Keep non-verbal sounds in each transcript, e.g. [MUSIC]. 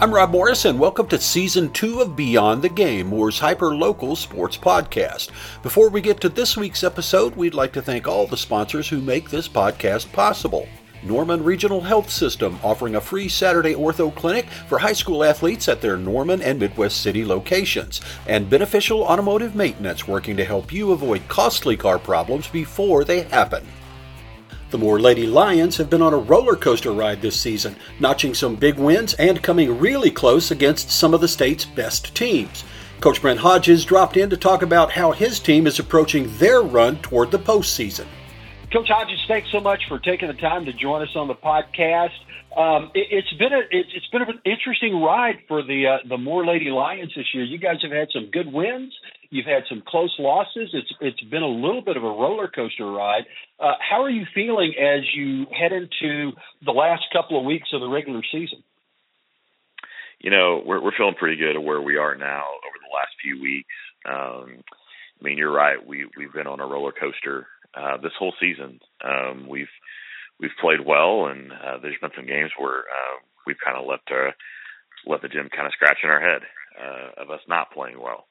I'm Rob Morris, and welcome to Season 2 of Beyond the Game, Moore's hyper local sports podcast. Before we get to this week's episode, we'd like to thank all the sponsors who make this podcast possible. Norman Regional Health System offering a free Saturday ortho clinic for high school athletes at their Norman and Midwest City locations, and Beneficial Automotive Maintenance working to help you avoid costly car problems before they happen. The Moore Lady Lions have been on a roller coaster ride this season, notching some big wins and coming really close against some of the state's best teams. Coach Brent Hodges dropped in to talk about how his team is approaching their run toward the postseason. Coach Hodges, thanks so much for taking the time to join us on the podcast. Um, it, has been a it, has been an interesting ride for the uh, the Moore Lady Lions this year. You guys have had some good wins. You've had some close losses. It's it's been a little bit of a roller coaster ride. Uh, how are you feeling as you head into the last couple of weeks of the regular season? You know, we're we're feeling pretty good at where we are now over the last few weeks. Um, I mean, you're right. We we've been on a roller coaster uh, this whole season. Um, we've we've played well, and uh, there's been some games where uh, we've kind of left our let the gym kind of scratching our head uh, of us not playing well.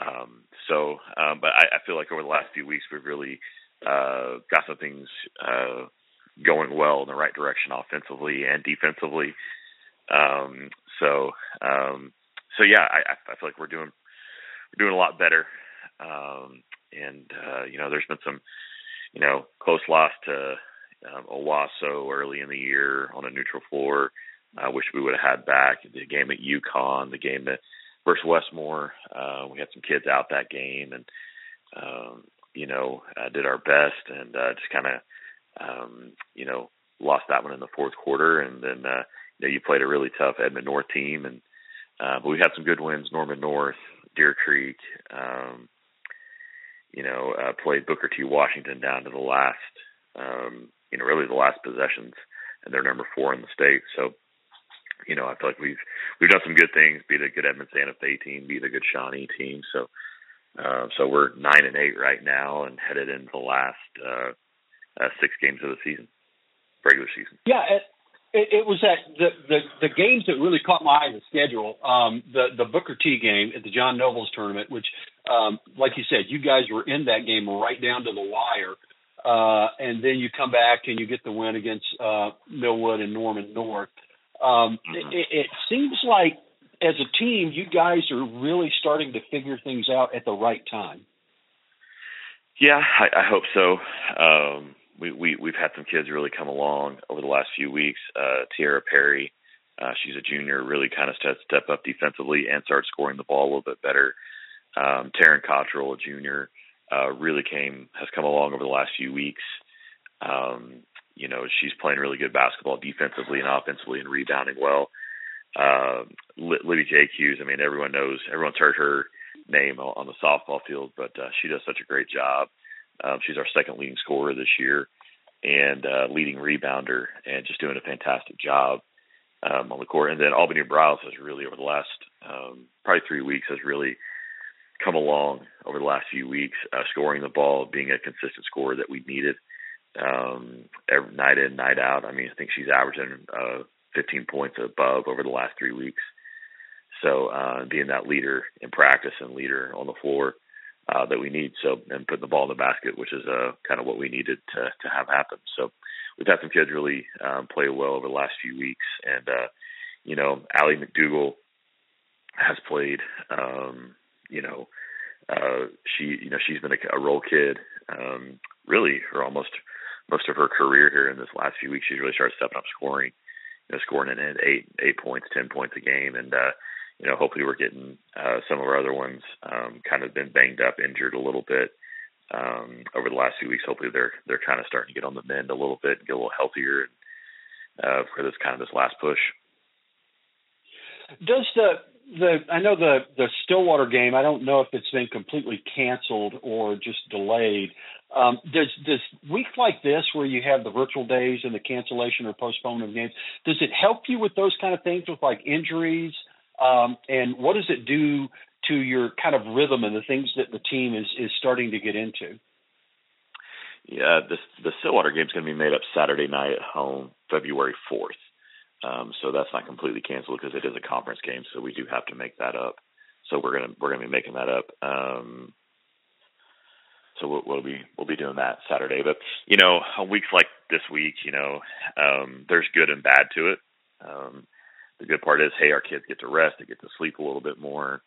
Um, so, um, but I, I feel like over the last few weeks we've really uh, got some things uh, going well in the right direction offensively and defensively. Um, so, um, so yeah, I, I feel like we're doing we're doing a lot better. Um, and uh, you know, there's been some, you know, close loss to um, Owasso early in the year on a neutral floor. I wish we would have had back the game at Yukon, the game that versus Westmoore. Uh, we had some kids out that game, and um, you know, uh, did our best, and uh, just kind of, um, you know, lost that one in the fourth quarter, and then uh, you know, you played a really tough Edmond North team, and uh, but we had some good wins: Norman North, Deer Creek. Um, you know, uh, played Booker T. Washington down to the last, um, you know, really the last possessions, and they're number four in the state. So, you know, I feel like we've we've done some good things. Beat a good Edmond Santa Fe team, beat a good Shawnee team. So, uh, so we're nine and eight right now, and headed into the last uh, uh, six games of the season, regular season. Yeah. It- it, it was that the, the the games that really caught my eye in the schedule. Um, the the Booker T game at the John Nobles tournament, which, um, like you said, you guys were in that game right down to the wire, uh, and then you come back and you get the win against uh, Millwood and Norman North. Um, mm-hmm. it, it seems like as a team, you guys are really starting to figure things out at the right time. Yeah, I, I hope so. Um, we, we we've had some kids really come along over the last few weeks. Uh, Tiara Perry, uh, she's a junior, really kind of step step up defensively and start scoring the ball a little bit better. Um, Taryn Cottrell, a junior, uh, really came has come along over the last few weeks. Um, you know, she's playing really good basketball defensively and offensively and rebounding well. Uh, Libby JQs, I mean, everyone knows, everyone's heard her name on the softball field, but uh, she does such a great job. Um, she's our second leading scorer this year and uh, leading rebounder, and just doing a fantastic job um, on the court. And then Albany Browse has really, over the last um, probably three weeks, has really come along over the last few weeks, uh, scoring the ball, being a consistent scorer that we needed um, every night in, night out. I mean, I think she's averaging uh, 15 points above over the last three weeks. So uh, being that leader in practice and leader on the floor uh, that we need. So, and putting the ball in the basket, which is uh, kind of what we needed to to have happen. So, we've had some kids really um, play well over the last few weeks, and uh, you know, Allie McDougal has played. Um, you know, uh, she you know she's been a, a role kid um, really for almost most of her career here in this last few weeks. She's really started stepping up scoring, you know, scoring in eight eight points, ten points a game, and uh, you know, hopefully we're getting uh, some of our other ones um, kind of been banged up, injured a little bit um, over the last few weeks. Hopefully they're they're kind of starting to get on the mend a little bit and get a little healthier uh, for this kind of this last push. Does the the I know the the Stillwater game. I don't know if it's been completely canceled or just delayed. Um, does does weeks like this, where you have the virtual days and the cancellation or postponement of games, does it help you with those kind of things with like injuries? Um, and what does it do to your kind of rhythm and the things that the team is is starting to get into? Yeah, this the Stillwater game is going to be made up Saturday night at home, February fourth. Um, so that's not completely canceled because it is a conference game, so we do have to make that up. So we're gonna we're gonna be making that up. Um, so we'll, we'll be we'll be doing that Saturday. But you know, on weeks like this week, you know, um, there's good and bad to it. Um, the good part is, hey, our kids get to rest, they get to sleep a little bit more.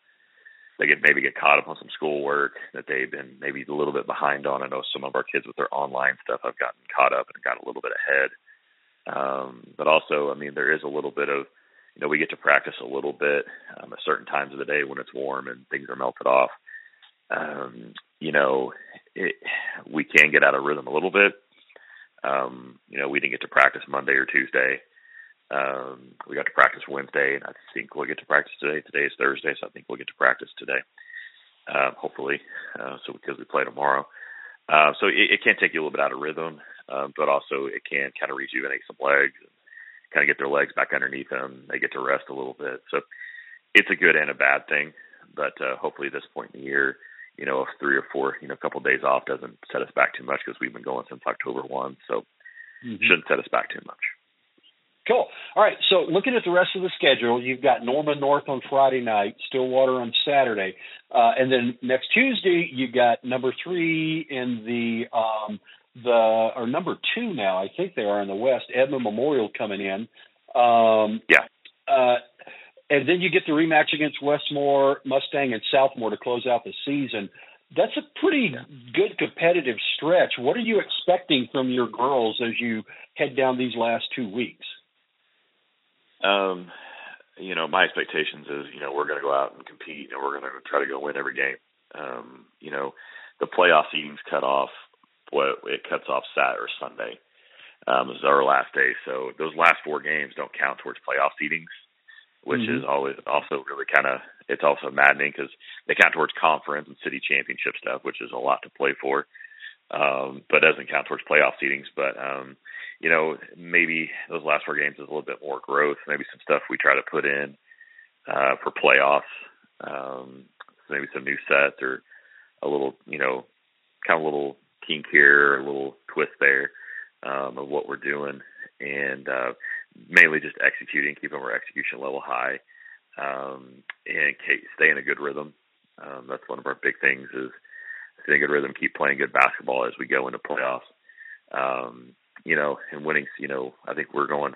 They get maybe get caught up on some schoolwork that they've been maybe a little bit behind on. I know some of our kids with their online stuff have gotten caught up and got a little bit ahead. Um, but also, I mean, there is a little bit of, you know, we get to practice a little bit um, at certain times of the day when it's warm and things are melted off. Um, you know, it, we can get out of rhythm a little bit. Um, you know, we didn't get to practice Monday or Tuesday. Um, we got to practice Wednesday, and I think we'll get to practice today. Today is Thursday, so I think we'll get to practice today, uh, hopefully. Uh, so because we play tomorrow, uh, so it, it can take you a little bit out of rhythm, um, but also it can kind of rejuvenate some legs and kind of get their legs back underneath them. They get to rest a little bit. So it's a good and a bad thing, but uh, hopefully this point in the year, you know, three or four, you know, a couple of days off doesn't set us back too much because we've been going since October one, so mm-hmm. shouldn't set us back too much. Cool. All right. So looking at the rest of the schedule, you've got Norman North on Friday night, Stillwater on Saturday, uh, and then next Tuesday you've got number three in the um, the or number two now. I think they are in the West. Edmond Memorial coming in. Um, yeah. Uh, and then you get the rematch against Westmoore, Mustang, and Southmoore to close out the season. That's a pretty good competitive stretch. What are you expecting from your girls as you head down these last two weeks? Um, you know, my expectations is, you know, we're going to go out and compete and we're going to try to go win every game. Um, you know, the playoff seedings cut off, what it cuts off Saturday or Sunday. Um, this is our last day. So those last four games don't count towards playoff seedings, which mm-hmm. is always also really kind of, it's also maddening because they count towards conference and city championship stuff, which is a lot to play for. Um, but doesn't count towards playoff seedings. But, um, you know, maybe those last four games is a little bit more growth, maybe some stuff we try to put in uh, for playoffs, um, maybe some new sets or a little, you know, kind of little kink here, a little twist there um, of what we're doing, and uh, mainly just executing, keeping our execution level high, um, and stay in a good rhythm. Um, that's one of our big things is stay in good rhythm, keep playing good basketball as we go into playoffs. Um, you know, and winning, you know, I think we're going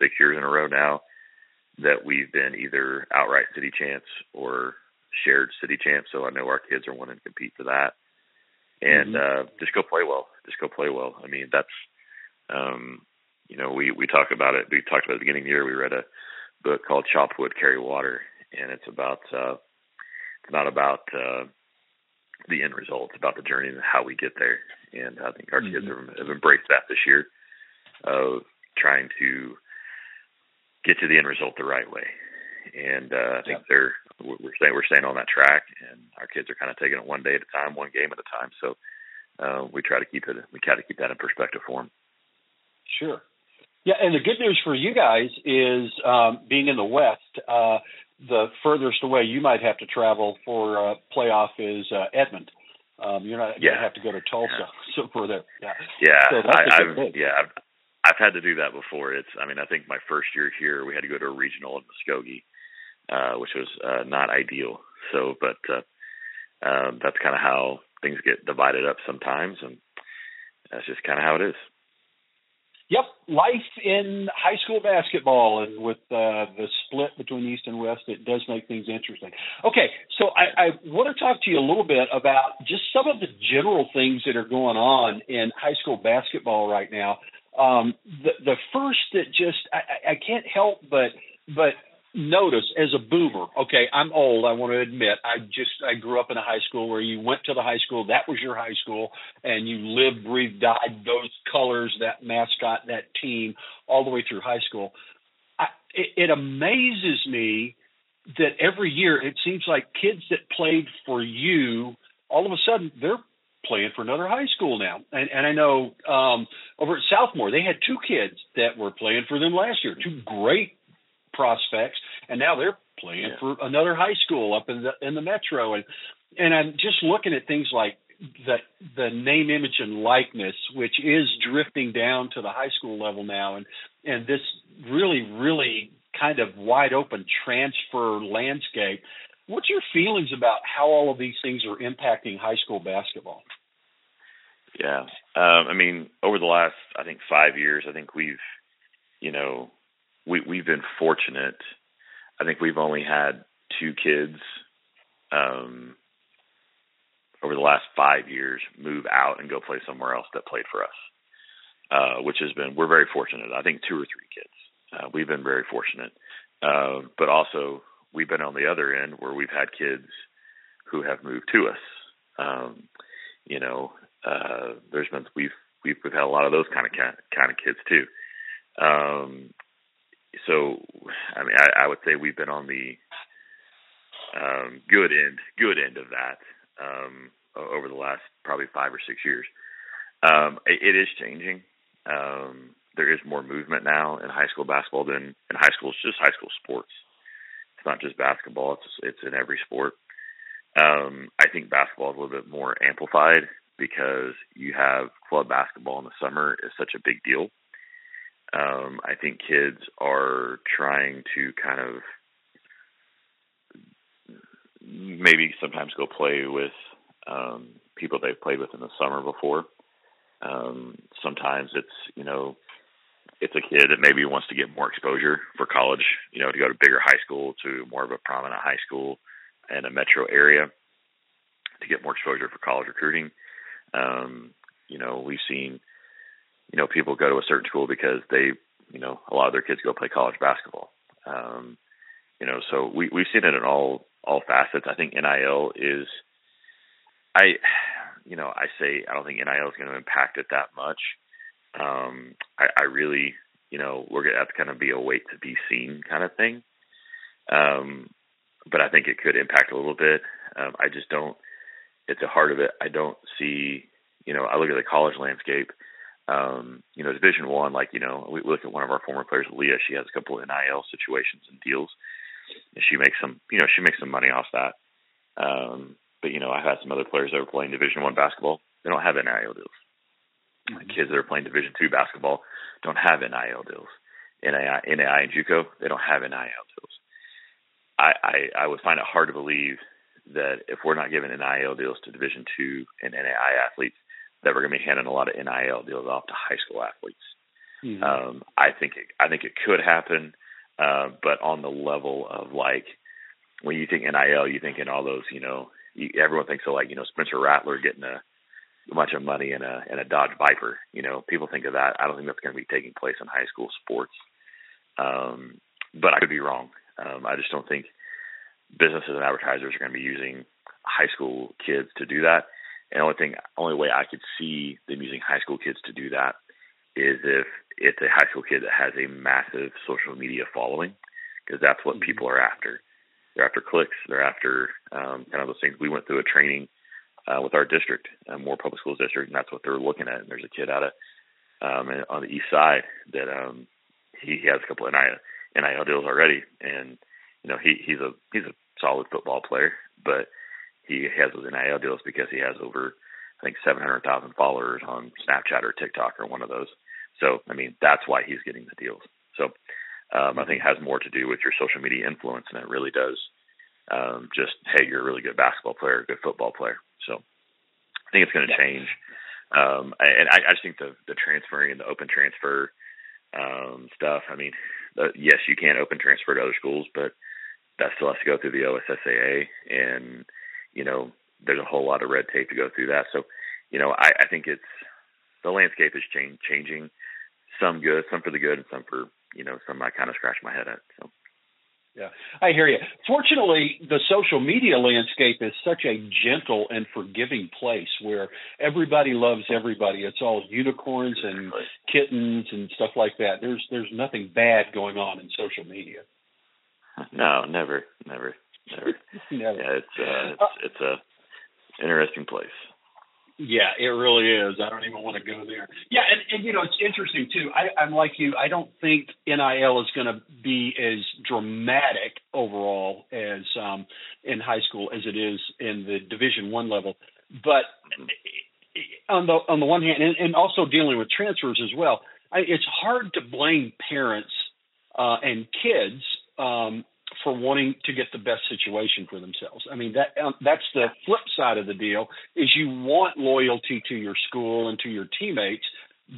six years in a row now that we've been either outright city champs or shared city champs. So I know our kids are wanting to compete for that. And mm-hmm. uh just go play well. Just go play well. I mean, that's um you know, we we talk about it. We talked about it at the beginning of the year. We read a book called Chop Wood Carry Water, and it's about uh it's not about uh the end result. It's about the journey and how we get there. And I think our mm-hmm. kids have, have embraced that this year of trying to get to the end result the right way. And uh, I think yeah. they're we're staying we're staying on that track, and our kids are kind of taking it one day at a time, one game at a time. So uh, we try to keep it we try to keep that in perspective for them. Sure. Yeah, and the good news for you guys is um, being in the West. Uh, the furthest away you might have to travel for uh, playoff is uh, Edmond. Um, you're not yeah. going to have to go to Tulsa yeah. [LAUGHS] so for that. Yeah, yeah, so I, I've, yeah, I've, I've had to do that before. It's, I mean, I think my first year here, we had to go to a regional in Muskogee, uh, which was uh, not ideal. So, but uh, um, that's kind of how things get divided up sometimes, and that's just kind of how it is. Yep, life in high school basketball, and with uh, the split between East and West, it does make things interesting. Okay, so I, I want to talk to you a little bit about just some of the general things that are going on in high school basketball right now. Um, the, the first that just I, I can't help but but notice as a boomer, okay, I'm old, I want to admit. I just I grew up in a high school where you went to the high school, that was your high school, and you lived, breathed, died those colors, that mascot, that team, all the way through high school. I, it, it amazes me that every year it seems like kids that played for you, all of a sudden they're playing for another high school now. And, and I know um, over at Southmoore, they had two kids that were playing for them last year, two great prospects, and now they're playing yeah. for another high school up in the in the metro. And and I'm just looking at things like the the name, image, and likeness, which is drifting down to the high school level now, and and this really, really kind of wide open transfer landscape. What's your feelings about how all of these things are impacting high school basketball? Yeah, um, I mean, over the last, I think, five years, I think we've, you know, we we've been fortunate. I think we've only had two kids um, over the last five years move out and go play somewhere else that played for us, uh, which has been we're very fortunate. I think two or three kids. Uh, we've been very fortunate, uh, but also we've been on the other end where we've had kids who have moved to us. Um, you know, uh, there's been we've we've we've had a lot of those kind of kind of kids too. Um, so, I mean, I, I would say we've been on the um, good end, good end of that um, over the last probably five or six years. Um, it, it is changing. Um, there is more movement now in high school basketball than in high school. It's just high school sports. It's not just basketball. It's it's in every sport. Um, I think basketball is a little bit more amplified because you have club basketball in the summer is such a big deal. Um, I think kids are trying to kind of maybe sometimes go play with um, people they've played with in the summer before. Um, sometimes it's you know it's a kid that maybe wants to get more exposure for college, you know, to go to bigger high school, to more of a prominent high school in a metro area, to get more exposure for college recruiting. Um, you know, we've seen, you know, people go to a certain school because they, you know, a lot of their kids go play college basketball. Um, you know, so we we've seen it in all all facets. I think NIL is, I, you know, I say I don't think NIL is going to impact it that much. Um, I, I really, you know, we're gonna going to be a wait to be seen kind of thing. Um, but I think it could impact a little bit. Um, I just don't. At the heart of it. I don't see. You know, I look at the college landscape. Um, you know, Division One, like you know, we look at one of our former players, Leah. She has a couple of NIL situations and deals, and she makes some. You know, she makes some money off that. Um, but you know, I've had some other players that are playing Division One basketball. They don't have NIL deals. Mm-hmm. Kids that are playing Division Two basketball don't have NIL deals. NAI, NAI and JUCO, they don't have NIL deals. I, I, I would find it hard to believe that if we're not giving NIL deals to Division Two and NAI athletes, that we're going to be handing a lot of NIL deals off to high school athletes. Mm-hmm. Um, I think it, I think it could happen, uh, but on the level of like when you think NIL, you think in all those, you know, you, everyone thinks of like you know Spencer Rattler getting a bunch of money in a in a Dodge Viper. You know, people think of that. I don't think that's going to be taking place in high school sports. Um, but I could be wrong. Um, I just don't think businesses and advertisers are going to be using high school kids to do that. And the only thing, only way I could see them using high school kids to do that is if it's a high school kid that has a massive social media following, because that's what people are after. They're after clicks. They're after um, kind of those things. We went through a training uh, with our district, uh, Moore Public Schools district, and that's what they're looking at. And there's a kid out of um, on the east side that um, he, he has a couple of NIL, NIL deals already, and you know he he's a he's a solid football player, but he has those NIL deals because he has over I think 700,000 followers on Snapchat or TikTok or one of those. So I mean that's why he's getting the deals. So um, I think it has more to do with your social media influence than it really does um, just hey you're a really good basketball player, a good football player. So I think it's going to yeah. change. Um, and I, I just think the the transferring and the open transfer um, stuff. I mean, the, yes, you can open transfer to other schools, but that still has to go through the OSSAA, and you know, there's a whole lot of red tape to go through that. So, you know, I, I think it's the landscape is change, changing. Some good, some for the good, and some for you know, some I kind of scratch my head at. So. Yeah, I hear you. Fortunately, the social media landscape is such a gentle and forgiving place where everybody loves everybody. It's all unicorns and kittens and stuff like that. There's there's nothing bad going on in social media. [LAUGHS] No, never, never, never. [LAUGHS] never. Yeah, it's uh, it's, it's a interesting place. Yeah, it really is. I don't even want to go there. Yeah, and, and you know it's interesting too. I, I'm like you. I don't think NIL is going to be as dramatic overall as um, in high school as it is in the Division One level. but on the on the one hand, and, and also dealing with transfers as well, I, it's hard to blame parents uh, and kids um, for wanting to get the best situation for themselves. I mean that um, that's the flip side of the deal is you want loyalty to your school and to your teammates,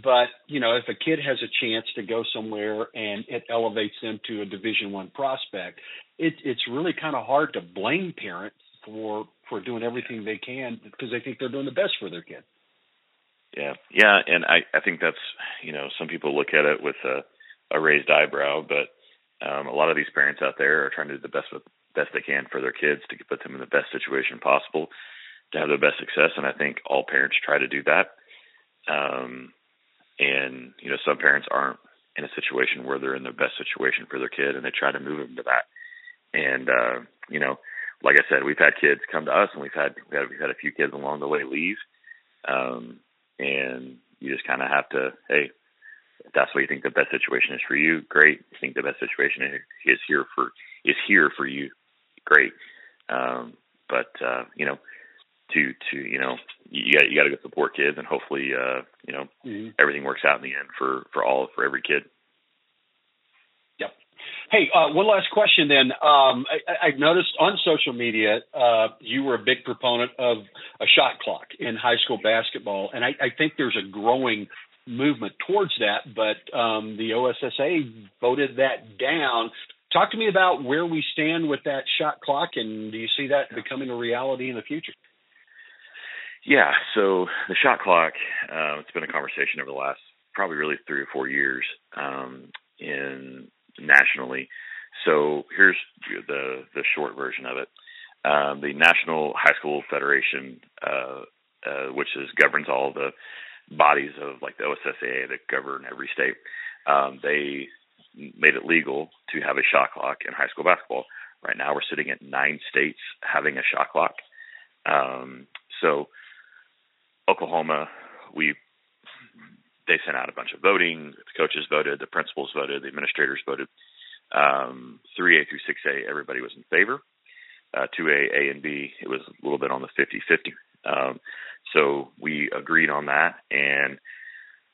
but you know if a kid has a chance to go somewhere and it elevates them to a Division One prospect, it, it's really kind of hard to blame parents for for doing everything they can because they think they're doing the best for their kid. Yeah, yeah, and I I think that's you know some people look at it with a a raised eyebrow, but um, a lot of these parents out there are trying to do the best best they can for their kids to put them in the best situation possible to have the best success. And I think all parents try to do that. Um, and you know, some parents aren't in a situation where they're in the best situation for their kid, and they try to move them to that. And uh, you know, like I said, we've had kids come to us, and we've had we've had, we've had a few kids along the way leave. Um, and you just kind of have to, hey, if that's what you think the best situation is for you, great. If you think the best situation is here for is here for you, great. Um, but uh, you know, to to you know, you got you got to go support kids, and hopefully, uh, you know, mm-hmm. everything works out in the end for for all for every kid. Yep. Hey, uh, one last question then. Um, I, I noticed on social media uh, you were a big proponent of a shot clock in high school basketball, and I, I think there's a growing movement towards that, but um, the OSSAA voted that down. Talk to me about where we stand with that shot clock, and do you see that becoming a reality in the future? Yeah, so the shot clock, uh, it's been a conversation over the last probably really three or four years um, in nationally. So here's the the short version of it. Um, the National High School Federation, uh, uh, which is governs all the bodies of like the OSSAA that govern every state, um, they made it legal to have a shot clock in high school basketball. Right now, we're sitting at nine states having a shot clock. Um, so, Oklahoma, we they sent out a bunch of voting. The coaches voted, the principals voted, the administrators voted. Um, 3A through 6A, everybody was in favor. Uh, 2A, A, and B, it was a little bit on the 50 50. Um, so we agreed on that, and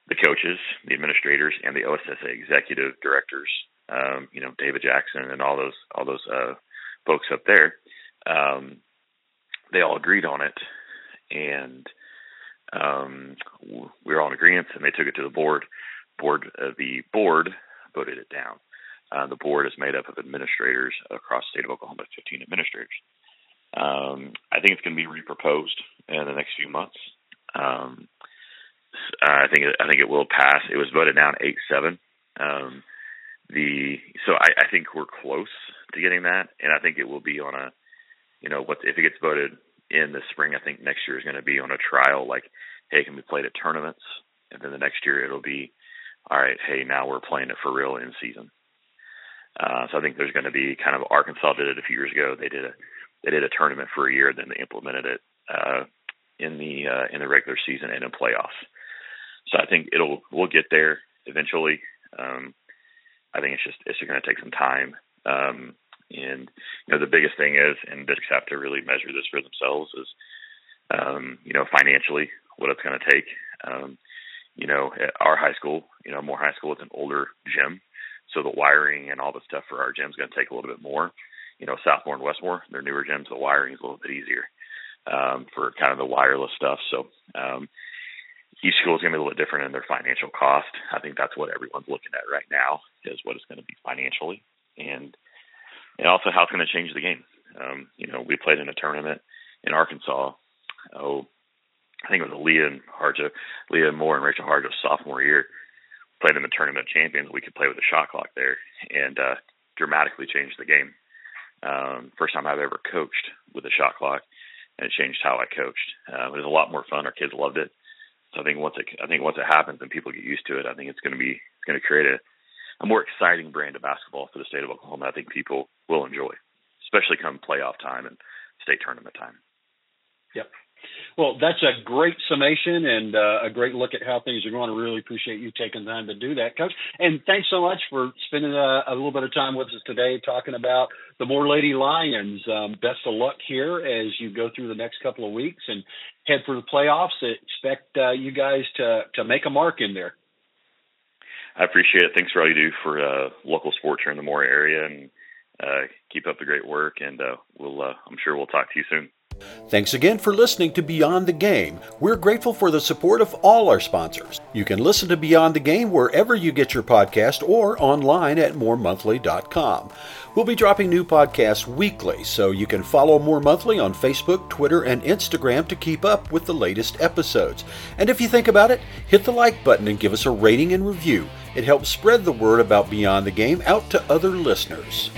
the coaches, the administrators, and the OSSAA executive directors, um, you know, David Jackson and all those all those uh, folks up there, um, they all agreed on it, and um, we were all in agreement, and they took it to the board. Board, uh, the board voted it down. Uh, the board is made up of administrators across the state of Oklahoma, 15 administrators. Um, I think it's going to be reproposed in the next few months. Um, I think I think it will pass. It was voted down eight seven. Um, the so I, I think we're close to getting that, and I think it will be on a, you know, what if it gets voted in the spring? I think next year is going to be on a trial. Like, hey, can be played at tournaments, and then the next year it'll be, all right, hey, now we're playing it for real in season. Uh, so I think there's going to be kind of Arkansas did it a few years ago. They did a they did a tournament for a year, then they implemented it uh, in the uh, in the regular season and in playoffs. So I think it'll we'll get there eventually. Um, I think it's just it's going to take some time. Um, and you know the biggest thing is, and districts have to really measure this for themselves is, um, you know, financially what it's going to take. Um, you know, at our high school, you know, Moore High School is an older gym, so the wiring and all the stuff for our gym is going to take a little bit more you know, Southmoore and Westmoore, they're newer gyms. The wiring is a little bit easier um, for kind of the wireless stuff. So um, each school is going to be a little bit different in their financial cost. I think that's what everyone's looking at right now is what it's going to be financially, and and also how it's going to change the game. Um, you know, we played in a tournament in Arkansas. Oh, I think it was Leah and Harjo, Leah Moore and Rachel Harjo's sophomore year. Played in the tournament champions. We could play with a shot clock there, and uh, dramatically changed the game. Um, first time I've ever coached with a shot clock, and it changed how I coached. Uh, it was a lot more fun. Our kids loved it. So I think once it, I think once it happens and people get used to it, I think it's going to be, it's going to create a, a more exciting brand of basketball for the state of Oklahoma. I think people will enjoy, especially come playoff time and state tournament time. Yep. Well, that's a great summation and uh, a great look at how things are going. I really appreciate you taking time to do that, Coach. And thanks so much for spending a, a little bit of time with us today talking about the Moore Lady Lions. Um, best of luck here as you go through the next couple of weeks and head for the playoffs. Expect uh, you guys to to make a mark in there. I appreciate it. Thanks for all you do for uh, local sports here in the Moore area, and uh, keep up the great work. And uh, we'll, uh, I'm sure we'll talk to you soon. Thanks again for listening to Beyond the Game. We're grateful for the support of all our sponsors. You can listen to Beyond the Game wherever you get your podcast or online at mooremonthly.com. We'll be dropping new podcasts weekly, so you can follow Moore Monthly on Facebook, Twitter, and Instagram to keep up with the latest episodes. And if you think about it, hit the like button and give us a rating and review. It helps spread the word about Beyond the Game out to other listeners.